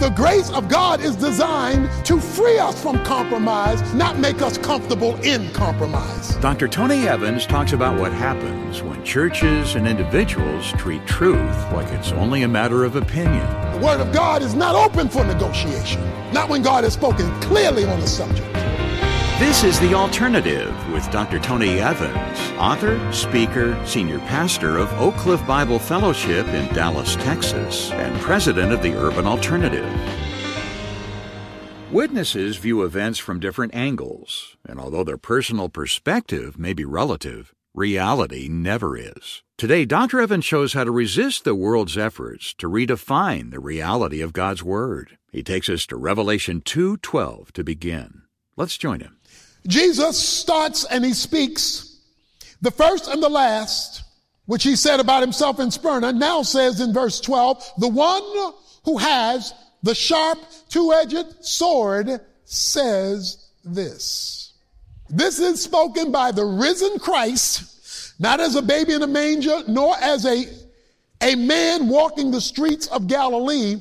The grace of God is designed to free us from compromise, not make us comfortable in compromise. Dr. Tony Evans talks about what happens when churches and individuals treat truth like it's only a matter of opinion. The Word of God is not open for negotiation, not when God has spoken clearly on the subject. This is The Alternative with Dr. Tony Evans, author, speaker, senior pastor of Oak Cliff Bible Fellowship in Dallas, Texas, and president of the Urban Alternative. Witnesses view events from different angles, and although their personal perspective may be relative, reality never is. Today, Dr. Evans shows how to resist the world's efforts to redefine the reality of God's Word. He takes us to Revelation 2:12 to begin. Let's join him. Jesus starts and he speaks the first and the last, which he said about himself in Smyrna, now says in verse 12, the one who has the sharp two-edged sword says this. This is spoken by the risen Christ, not as a baby in a manger, nor as a, a man walking the streets of Galilee,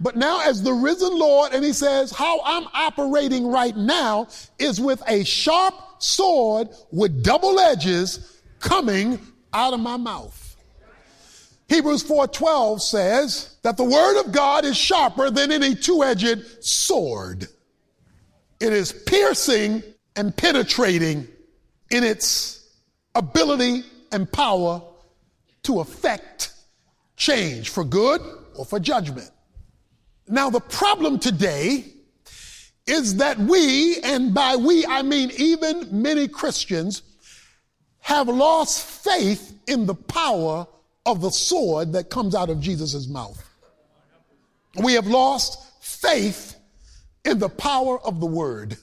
but now as the risen Lord, and he says, how I'm operating right now is with a sharp sword with double edges coming out of my mouth. Hebrews 4:12 says that the word of God is sharper than any two-edged sword. It is piercing and penetrating in its ability and power to affect change for good or for judgment. Now, the problem today is that we, and by we I mean even many Christians, have lost faith in the power of the sword that comes out of Jesus' mouth. We have lost faith in the power of the word.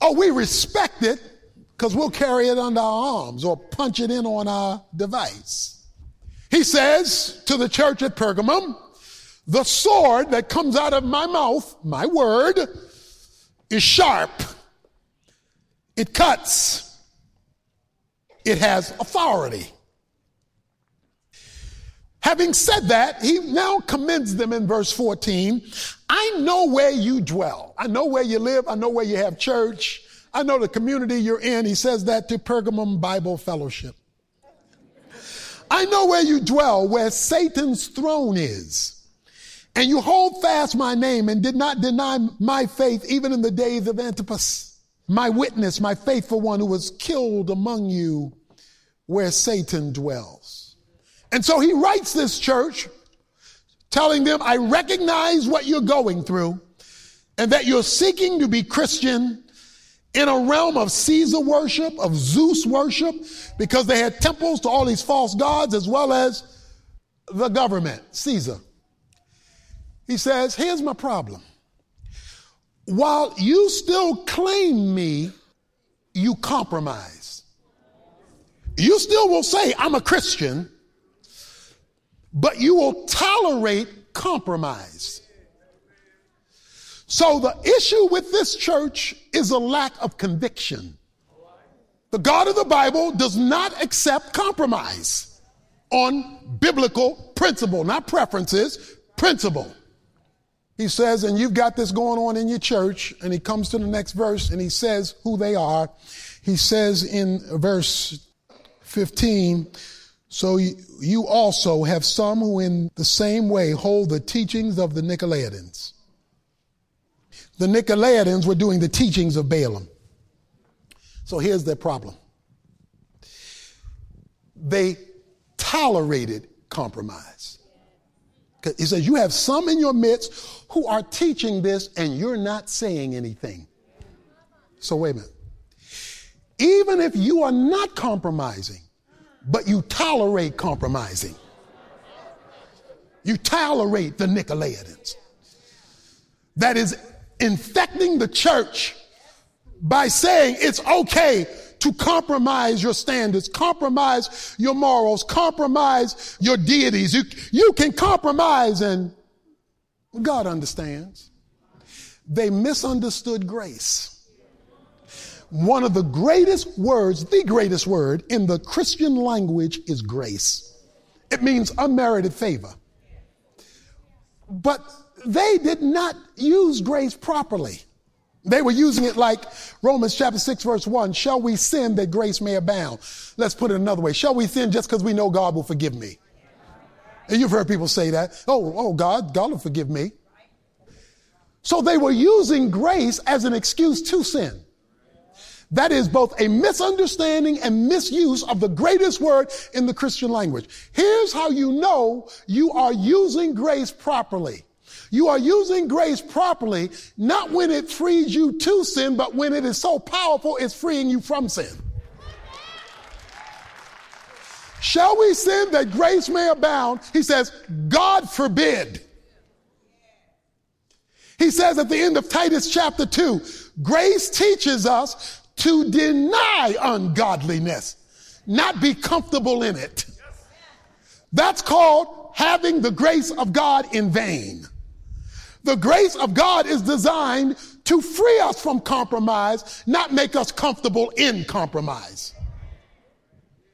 Oh, we respect it because we'll carry it under our arms or punch it in on our device. He says to the church at Pergamum, the sword that comes out of my mouth, my word, is sharp. It cuts. It has authority. Having said that, he now commends them in verse 14. I know where you dwell. I know where you live. I know where you have church. I know the community you're in. He says that to Pergamum Bible Fellowship. I know where you dwell, where Satan's throne is. And you hold fast my name and did not deny my faith even in the days of Antipas, my witness, my faithful one who was killed among you where Satan dwells. And so he writes this church telling them, I recognize what you're going through and that you're seeking to be Christian in a realm of Caesar worship, of Zeus worship, because they had temples to all these false gods as well as the government, Caesar. He says, Here's my problem. While you still claim me, you compromise. You still will say, I'm a Christian, but you will tolerate compromise. So the issue with this church is a lack of conviction. The God of the Bible does not accept compromise on biblical principle, not preferences, principle. He says, and you've got this going on in your church, and he comes to the next verse and he says who they are. He says in verse 15, so you also have some who in the same way hold the teachings of the Nicolaitans. The Nicolaitans were doing the teachings of Balaam. So here's their problem. They tolerated compromise. He says, You have some in your midst who are teaching this and you're not saying anything. So, wait a minute. Even if you are not compromising, but you tolerate compromising, you tolerate the Nicolaitans. That is infecting the church by saying it's okay to compromise your standards, compromise your morals, compromise your deities. You, you can compromise and God understands. They misunderstood grace. One of the greatest words, the greatest word in the Christian language is grace. It means unmerited favor. But they did not use grace properly. They were using it like Romans chapter 6 verse 1. Shall we sin that grace may abound? Let's put it another way. Shall we sin just because we know God will forgive me? And you've heard people say that. Oh, oh, God, God will forgive me. So they were using grace as an excuse to sin. That is both a misunderstanding and misuse of the greatest word in the Christian language. Here's how you know you are using grace properly. You are using grace properly, not when it frees you to sin, but when it is so powerful, it's freeing you from sin. Shall we sin that grace may abound? He says, God forbid. He says at the end of Titus chapter 2, grace teaches us to deny ungodliness, not be comfortable in it. That's called having the grace of God in vain. The grace of God is designed to free us from compromise, not make us comfortable in compromise.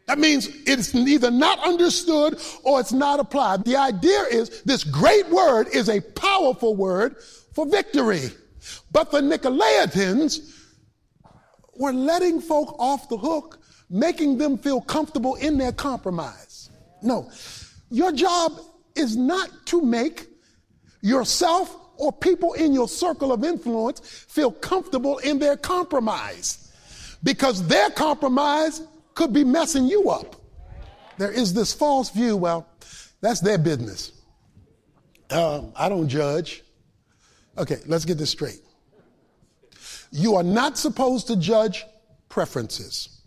That means it's either not understood or it's not applied. The idea is this great word is a powerful word for victory. But the Nicolaitans were letting folk off the hook, making them feel comfortable in their compromise. No, your job is not to make yourself or people in your circle of influence feel comfortable in their compromise because their compromise could be messing you up. There is this false view, well, that's their business. Um, I don't judge. Okay, let's get this straight. You are not supposed to judge preferences,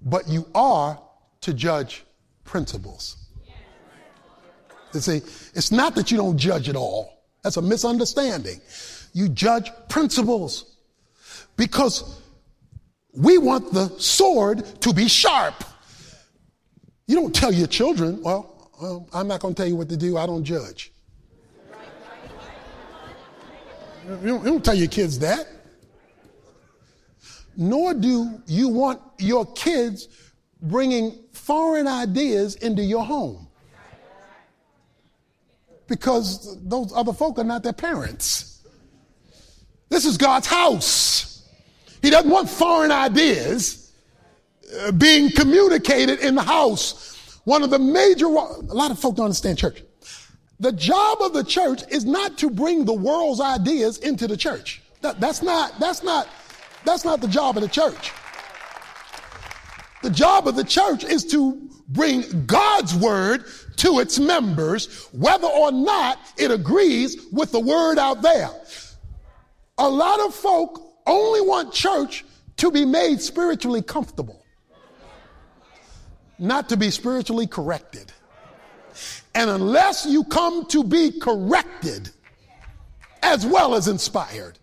but you are to judge principles. See, it's not that you don't judge at all. That's a misunderstanding. You judge principles because we want the sword to be sharp. You don't tell your children, well, well I'm not going to tell you what to do. I don't judge. You don't, you don't tell your kids that. Nor do you want your kids bringing foreign ideas into your home because those other folk are not their parents. This is God's house. He doesn't want foreign ideas uh, being communicated in the house. One of the major, a lot of folk don't understand church. The job of the church is not to bring the world's ideas into the church. That, that's not, that's not, that's not the job of the church. The job of the church is to bring God's word to its members, whether or not it agrees with the word out there. A lot of folk only want church to be made spiritually comfortable, not to be spiritually corrected. And unless you come to be corrected as well as inspired,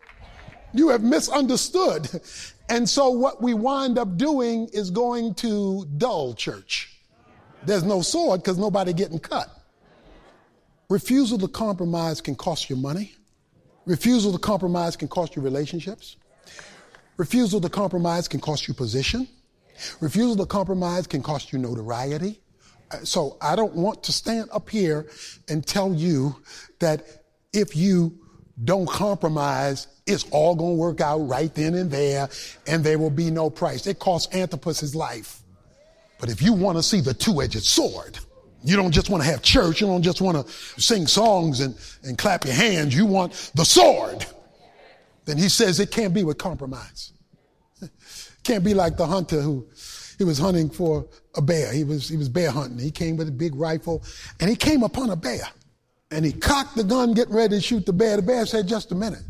you have misunderstood. And so what we wind up doing is going to dull church. There's no sword because nobody getting cut. Refusal to compromise can cost you money. Refusal to compromise can cost you relationships. Refusal to compromise can cost you position. Refusal to compromise can cost you notoriety. Uh, so I don't want to stand up here and tell you that if you don't compromise, it's all going to work out right then and there, and there will be no price. It cost Antipas his life. But if you want to see the two-edged sword, you don't just want to have church. You don't just want to sing songs and, and clap your hands. You want the sword. Then he says it can't be with compromise. can't be like the hunter who he was hunting for a bear. He was, he was bear hunting. He came with a big rifle and he came upon a bear and he cocked the gun getting ready to shoot the bear. The bear said, just a minute.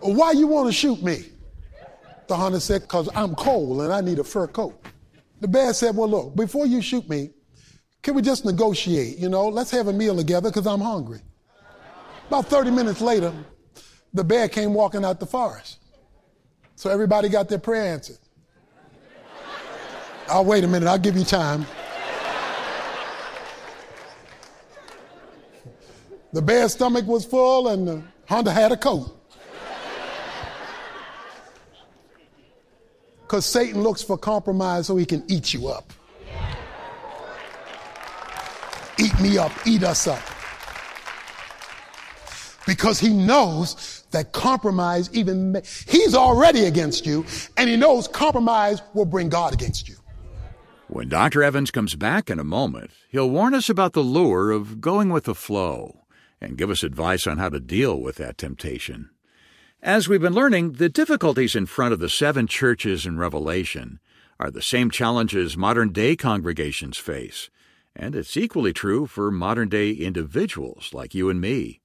Why you want to shoot me? The hunter said, cause I'm cold and I need a fur coat. The bear said, Well, look, before you shoot me, can we just negotiate? You know, let's have a meal together because I'm hungry. About 30 minutes later, the bear came walking out the forest. So everybody got their prayer answered. I'll wait a minute, I'll give you time. The bear's stomach was full and the hunter had a coat. Because Satan looks for compromise so he can eat you up. Eat me up, eat us up. because he knows that compromise even, he's already against you and he knows compromise will bring God against you. When Dr. Evans comes back in a moment, he'll warn us about the lure of going with the flow and give us advice on how to deal with that temptation. As we've been learning, the difficulties in front of the seven churches in Revelation are the same challenges modern day congregations face, and it's equally true for modern day individuals like you and me.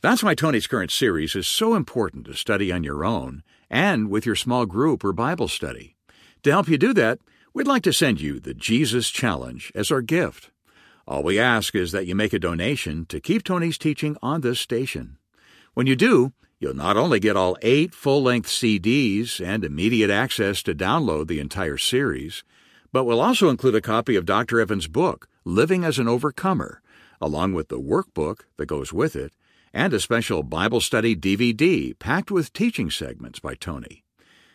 That's why Tony's current series is so important to study on your own and with your small group or Bible study. To help you do that, we'd like to send you the Jesus Challenge as our gift. All we ask is that you make a donation to keep Tony's teaching on this station. When you do, you'll not only get all eight full length CDs and immediate access to download the entire series, but we'll also include a copy of Dr. Evans' book, Living as an Overcomer, along with the workbook that goes with it and a special Bible study DVD packed with teaching segments by Tony.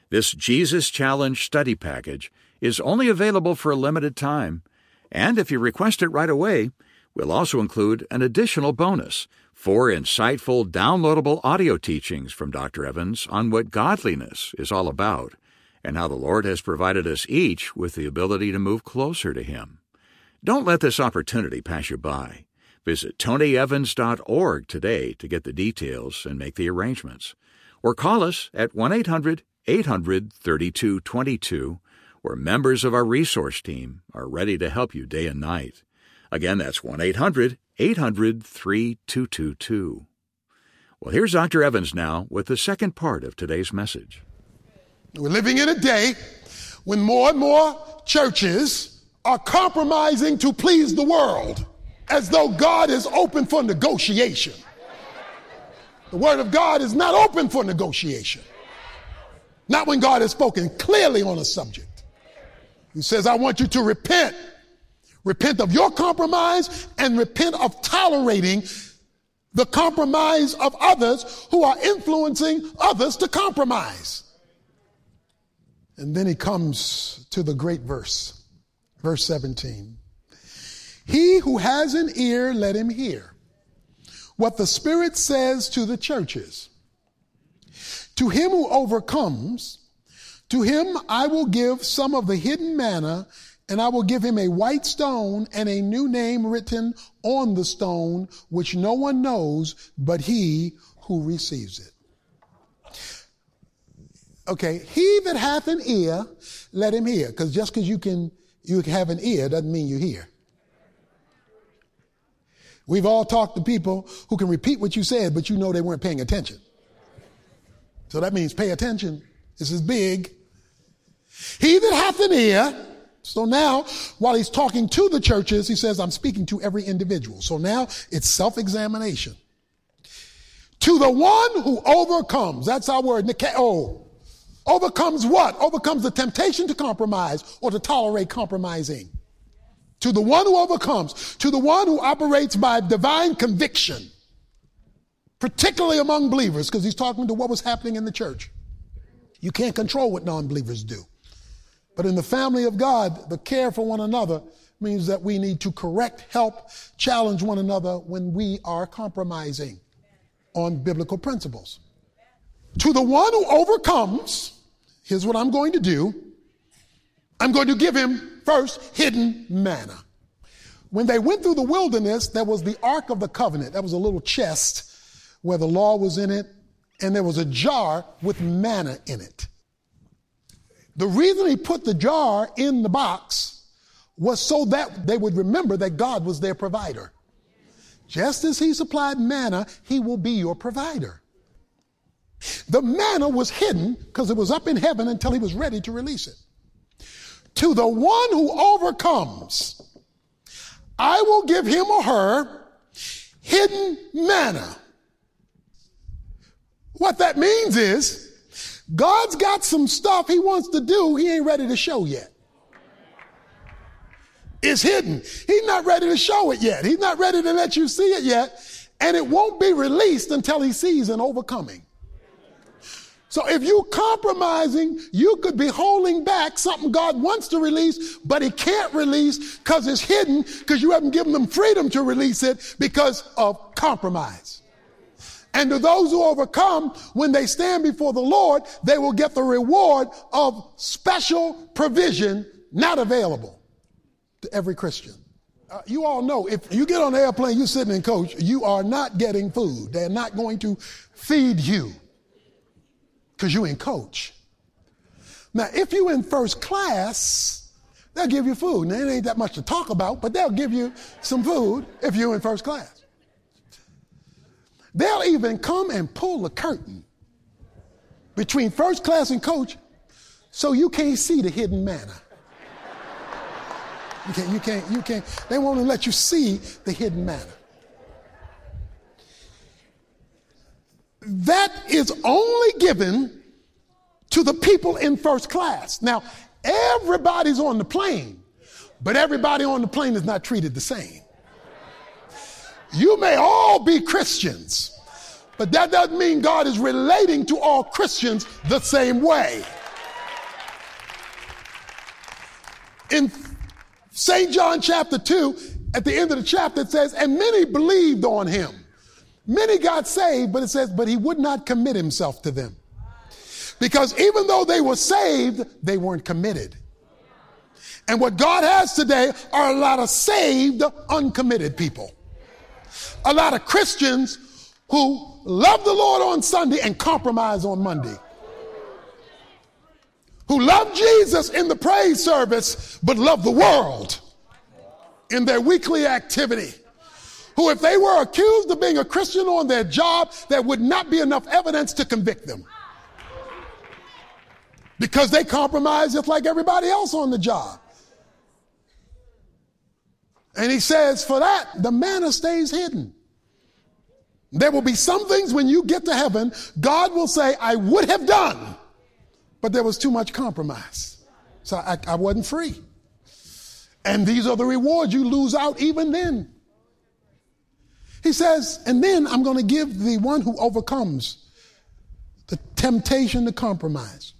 This Jesus Challenge study package is only available for a limited time, and if you request it right away, we'll also include an additional bonus four insightful downloadable audio teachings from Dr. Evans on what godliness is all about and how the Lord has provided us each with the ability to move closer to Him. Don't let this opportunity pass you by. Visit tonyevans.org today to get the details and make the arrangements. Or call us at 1 800 800 3222, where members of our resource team are ready to help you day and night. Again, that's 1 800 800 3222. Well, here's Dr. Evans now with the second part of today's message. We're living in a day when more and more churches are compromising to please the world as though God is open for negotiation. The Word of God is not open for negotiation. Not when God has spoken clearly on a subject. He says, I want you to repent. Repent of your compromise and repent of tolerating the compromise of others who are influencing others to compromise. And then he comes to the great verse, verse 17. He who has an ear, let him hear what the Spirit says to the churches. To him who overcomes, to him I will give some of the hidden manna, and I will give him a white stone and a new name written on the stone, which no one knows but he who receives it. Okay, he that hath an ear, let him hear. Because just because you can you have an ear doesn't mean you hear. We've all talked to people who can repeat what you said, but you know they weren't paying attention. So that means pay attention. This is big. He that hath an ear, so now, while he's talking to the churches, he says, I'm speaking to every individual. So now it's self-examination. To the one who overcomes, that's our word, nikeo. Overcomes what? Overcomes the temptation to compromise or to tolerate compromising to the one who overcomes, to the one who operates by divine conviction, particularly among believers, because he's talking to what was happening in the church. You can't control what non believers do. But in the family of God, the care for one another means that we need to correct, help, challenge one another when we are compromising on biblical principles. To the one who overcomes, here's what I'm going to do I'm going to give him first hidden manna. When they went through the wilderness, there was the Ark of the Covenant. That was a little chest where the law was in it, and there was a jar with manna in it. The reason he put the jar in the box was so that they would remember that God was their provider. Just as he supplied manna, he will be your provider. The manna was hidden because it was up in heaven until he was ready to release it to the one who overcomes, I will give him or her hidden manna. What that means is, God's got some stuff he wants to do, he ain't ready to show yet. It's hidden. He's not ready to show it yet. He's not ready to let you see it yet. And it won't be released until he sees an overcoming. So if you're compromising, you could be holding back something God wants to release, but he can't release because it's hidden because you haven't given them freedom to release it because of compromise. And to those who overcome, when they stand before the Lord, they will get the reward of special provision not available to every Christian. Uh, you all know if you get on the airplane, you're sitting in coach, you are not getting food. They're not going to feed you because you're in coach. Now, if you're in first class, they'll give you food. Now, it ain't that much to talk about, but they'll give you some food if you're in first class. They'll even come and pull the curtain between first class and coach so you can't see the hidden manna. You can't, you can't, you can't. They won't let you see the hidden manna. That is only given to the people in first class. Now, everybody's on the plane, but everybody on the plane is not treated the same. You may all be Christians, but that doesn't mean God is relating to all Christians the same way. In St. John chapter 2, at the end of the chapter, it says, And many believed on him. Many got saved, but it says, But he would not commit himself to them. Because even though they were saved, they weren't committed. And what God has today are a lot of saved, uncommitted people. A lot of Christians who love the Lord on Sunday and compromise on Monday who love Jesus in the praise service, but love the world in their weekly activity. Who, if they were accused of being a Christian on their job, there would not be enough evidence to convict them. Because they compromise just like everybody else on the job. And he says, for that, the manna stays hidden. There will be some things when you get to heaven, God will say, I would have done but there was too much compromise. So I, I wasn't free. And these are the rewards you lose out even then. He says, and then I'm going to give the one who overcomes the temptation to compromise.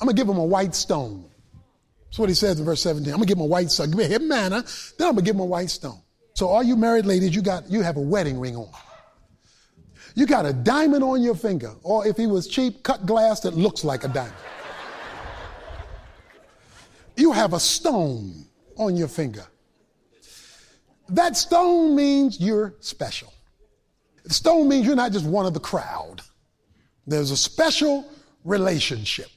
I'm going to give him a white stone. That's what he says in verse 17. I'm to give him a white stone. Give me a him manna, then I'm to give him a white stone. So all you married ladies, you got, you have a wedding ring on. You got a diamond on your finger, or if he was cheap, cut glass that looks like a diamond. You have a stone on your finger. That stone means you're special. The stone means you're not just one of the crowd. There's a special relationship.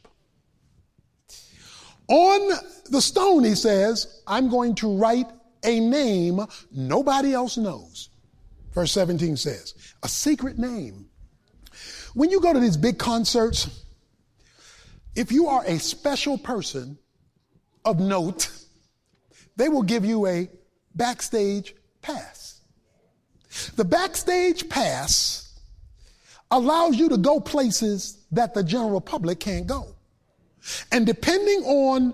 On the stone, he says, I'm going to write a name nobody else knows. Verse 17 says, a secret name. When you go to these big concerts, if you are a special person of note, they will give you a backstage pass. The backstage pass allows you to go places that the general public can't go. And depending on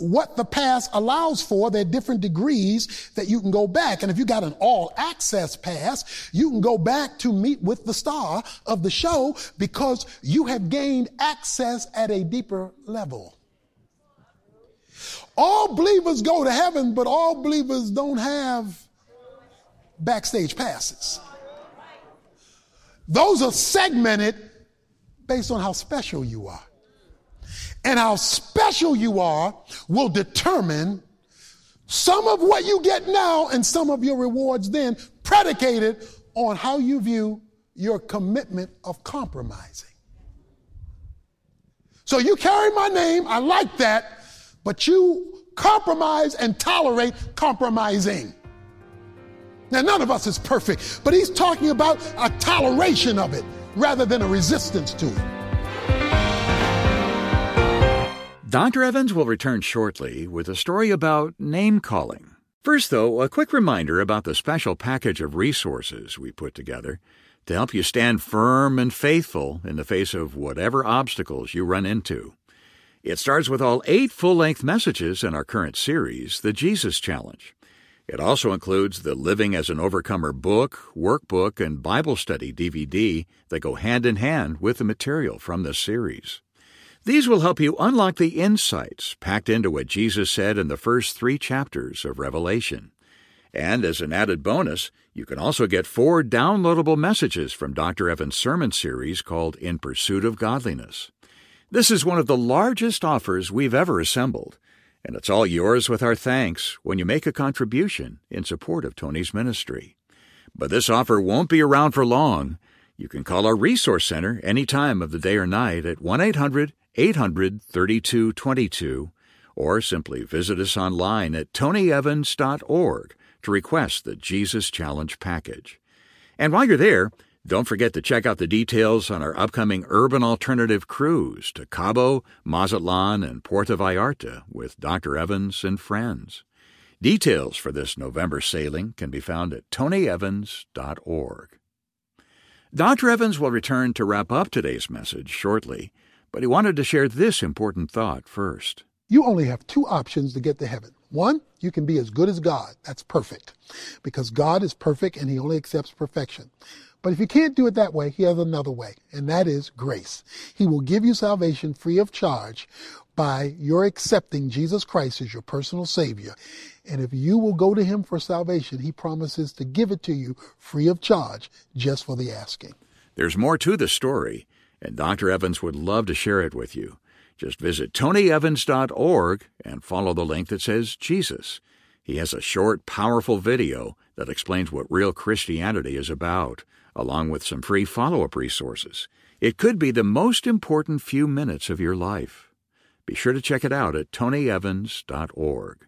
what the pass allows for. There are different degrees that you can go back. And if you got an all access pass, you can go back to meet with the star of the show because you have gained access at a deeper level. All believers go to heaven, but all believers don't have backstage passes. Those are segmented based on how special you are and how special you are will determine some of what you get now and some of your rewards then, predicated on how you view your commitment of compromising. So you carry my name, I like that, but you compromise and tolerate compromising. Now, none of us is perfect, but he's talking about a toleration of it rather than a resistance to it. Dr. Evans will return shortly with a story about name calling. First, though, a quick reminder about the special package of resources we put together to help you stand firm and faithful in the face of whatever obstacles you run into. It starts with all eight full length messages in our current series, The Jesus Challenge. It also includes the Living as an Overcomer book, workbook, and Bible study DVD that go hand in hand with the material from this series. These will help you unlock the insights packed into what Jesus said in the first three chapters of Revelation. And as an added bonus, You can also get four downloadable messages from Dr. Evans' sermon series called In Pursuit of Godliness. This is one of the largest offers we've ever assembled, and it's all yours with our thanks when you make a contribution in support of Tony's ministry. But this offer won't be around for long. You can call our Resource Center any time of the day or night at 1 800 800 3222 or simply visit us online at tonyevans.org to request the Jesus Challenge package. And while you're there, don't forget to check out the details on our upcoming urban alternative cruise to Cabo, Mazatlan, and Puerto Vallarta with Dr. Evans and friends. Details for this November sailing can be found at tonyevans.org. Dr. Evans will return to wrap up today's message shortly, but he wanted to share this important thought first. You only have two options to get to heaven. One, you can be as good as God. That's perfect. Because God is perfect and he only accepts perfection. But if you can't do it that way, he has another way, and that is grace. He will give you salvation free of charge by your accepting Jesus Christ as your personal Savior. And if you will go to him for salvation, he promises to give it to you free of charge just for the asking. There's more to the story, and Dr. Evans would love to share it with you. Just visit tonyevans.org and follow the link that says Jesus. He has a short, powerful video that explains what real Christianity is about, along with some free follow up resources. It could be the most important few minutes of your life. Be sure to check it out at tonyevans.org.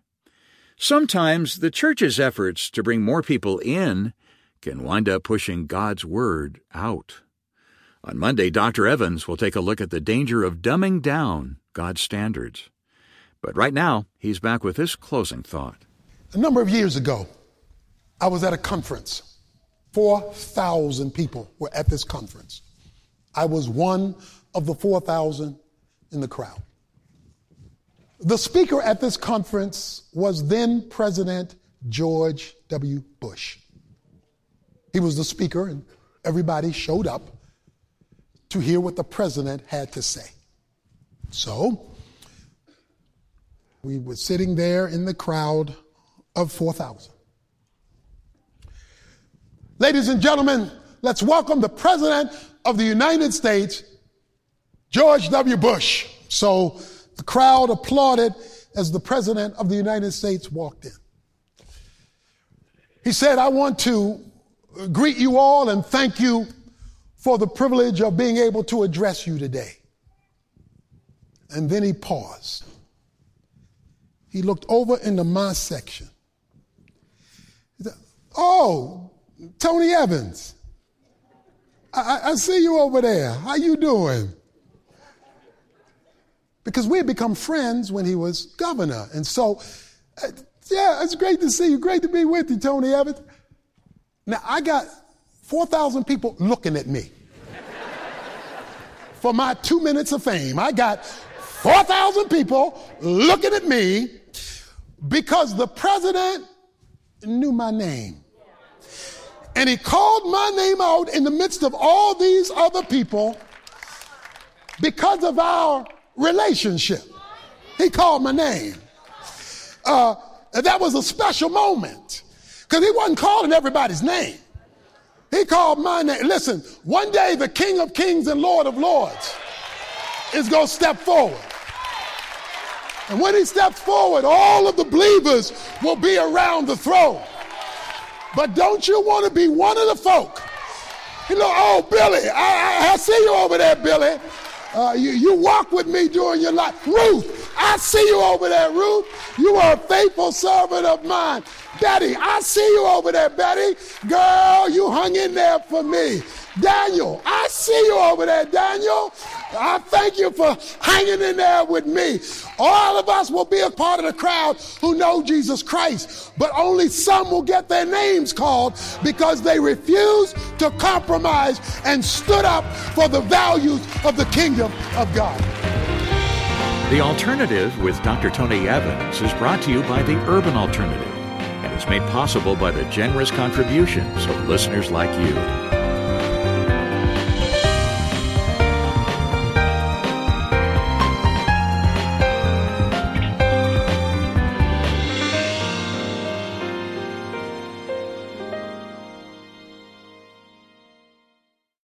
Sometimes the church's efforts to bring more people in can wind up pushing God's Word out. On Monday, Dr. Evans will take a look at the danger of dumbing down God's standards. But right now, he's back with this closing thought. A number of years ago, I was at a conference. 4,000 people were at this conference. I was one of the 4,000 in the crowd. The speaker at this conference was then President George W. Bush. He was the speaker, and everybody showed up to hear what the president had to say. So, we were sitting there in the crowd of 4,000. Ladies and gentlemen, let's welcome the President of the United States, George W. Bush. So the crowd applauded as the President of the United States walked in. He said, I want to greet you all and thank you for the privilege of being able to address you today. And then he paused. He looked over into my section. He said, Oh, Tony Evans. I, I, see you over there. How you doing? Because we had become friends when he was governor. And so, uh, yeah, it's great to see you. Great to be with you, Tony Evans. Now, I got 4,000 people looking at me for my two minutes of fame. I got 4,000 people looking at me because the president knew my name. And he called my name out in the midst of all these other people because of our relationship. He called my name. Uh, that was a special moment because he wasn't calling everybody's name. He called my name. Listen, one day the King of Kings and Lord of Lords is going to step forward. And when he steps forward, all of the believers will be around the throne. But don't you want to be one of the folk? You know, oh, Billy, I, I, I see you over there, Billy. Uh, you, you walk with me during your life. Ruth, I see you over there, Ruth. You are a faithful servant of mine. Betty, I see you over there, Betty. Girl, you hung in there for me. Daniel, I see you over there, Daniel. I thank you for hanging in there with me. All of us will be a part of the crowd who know Jesus Christ, but only some will get their names called because they refused to compromise and stood up for the values of the kingdom of God. The Alternative with Dr. Tony Evans is brought to you by the Urban Alternative and is made possible by the generous contributions of listeners like you.